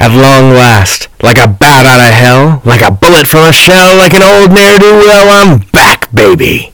At long last, like a bat out of hell, like a bullet from a shell, like an old ne'er-do-well, I'm back, baby.